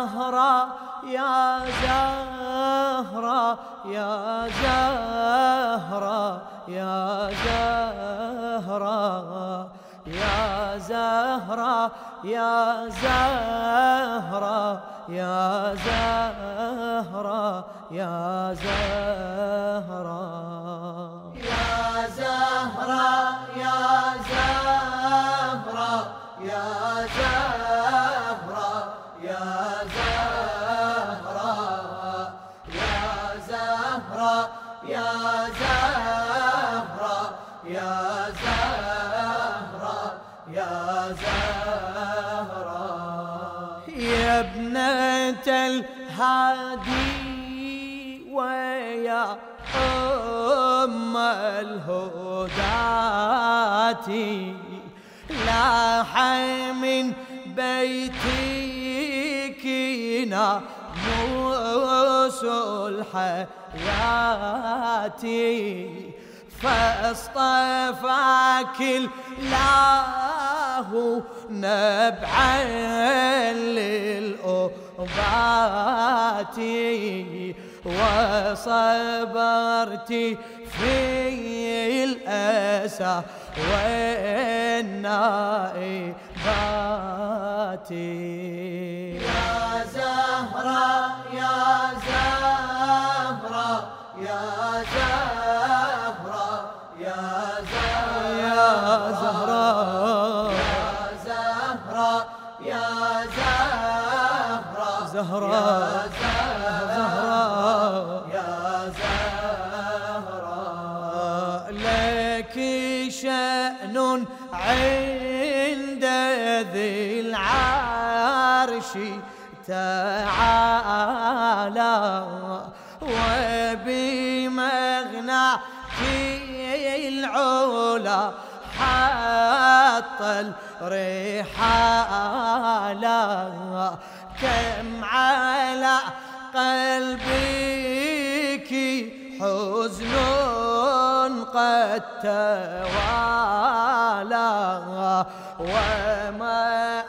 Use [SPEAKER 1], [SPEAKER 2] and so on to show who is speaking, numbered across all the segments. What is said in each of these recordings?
[SPEAKER 1] زهرة يا زهرة يا زهرة يا زهرة يا زهرة يا زهرة يا زهرة يا زهرة. يا زهرة يا زهرة يا زهرة. يا ابنة الهادي ويا أم الهداتي لاح من بيتك ناموس الحياة فاصطفاك الله نبعا للأبات وصبرت في الأسى والنائبات. زهرة. يا زهرة لك شأن عند ذي العرش تعالى وبمغناك العلا حط الرحالة كم على قلبك حزن قد توالى ومآس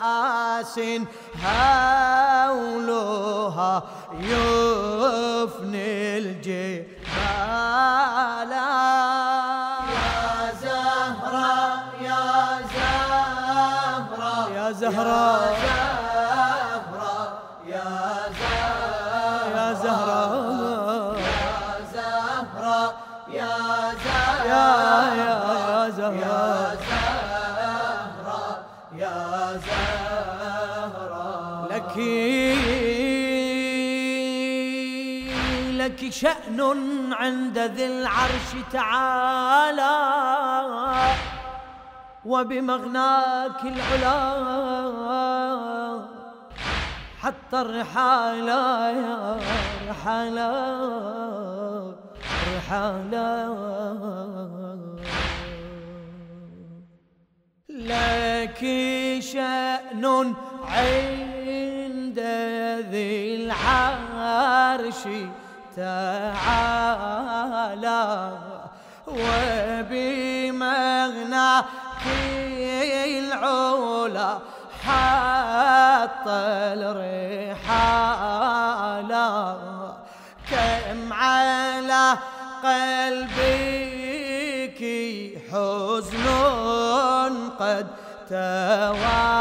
[SPEAKER 1] هولها يفني الجبال. يا زهرة يا زهرة يا زهرة. يا زهرة. لك لك شأن عند ذي العرش تعالى وبمغناك العلا. حتى الرحالة يا رحالة رحالة. لك شأن عند ذي العرش تعالى وبمغناك العلا حط الرحالة كم على قلبك حزن قد توالى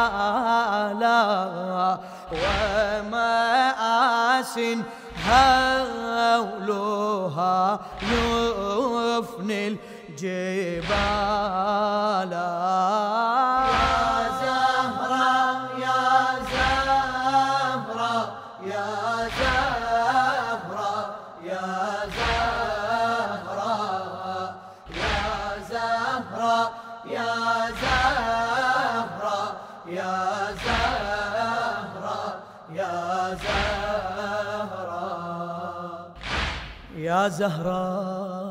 [SPEAKER 1] ومآس هولها يفني الجبال. يا زهرة يا زهرة. يا زهرة.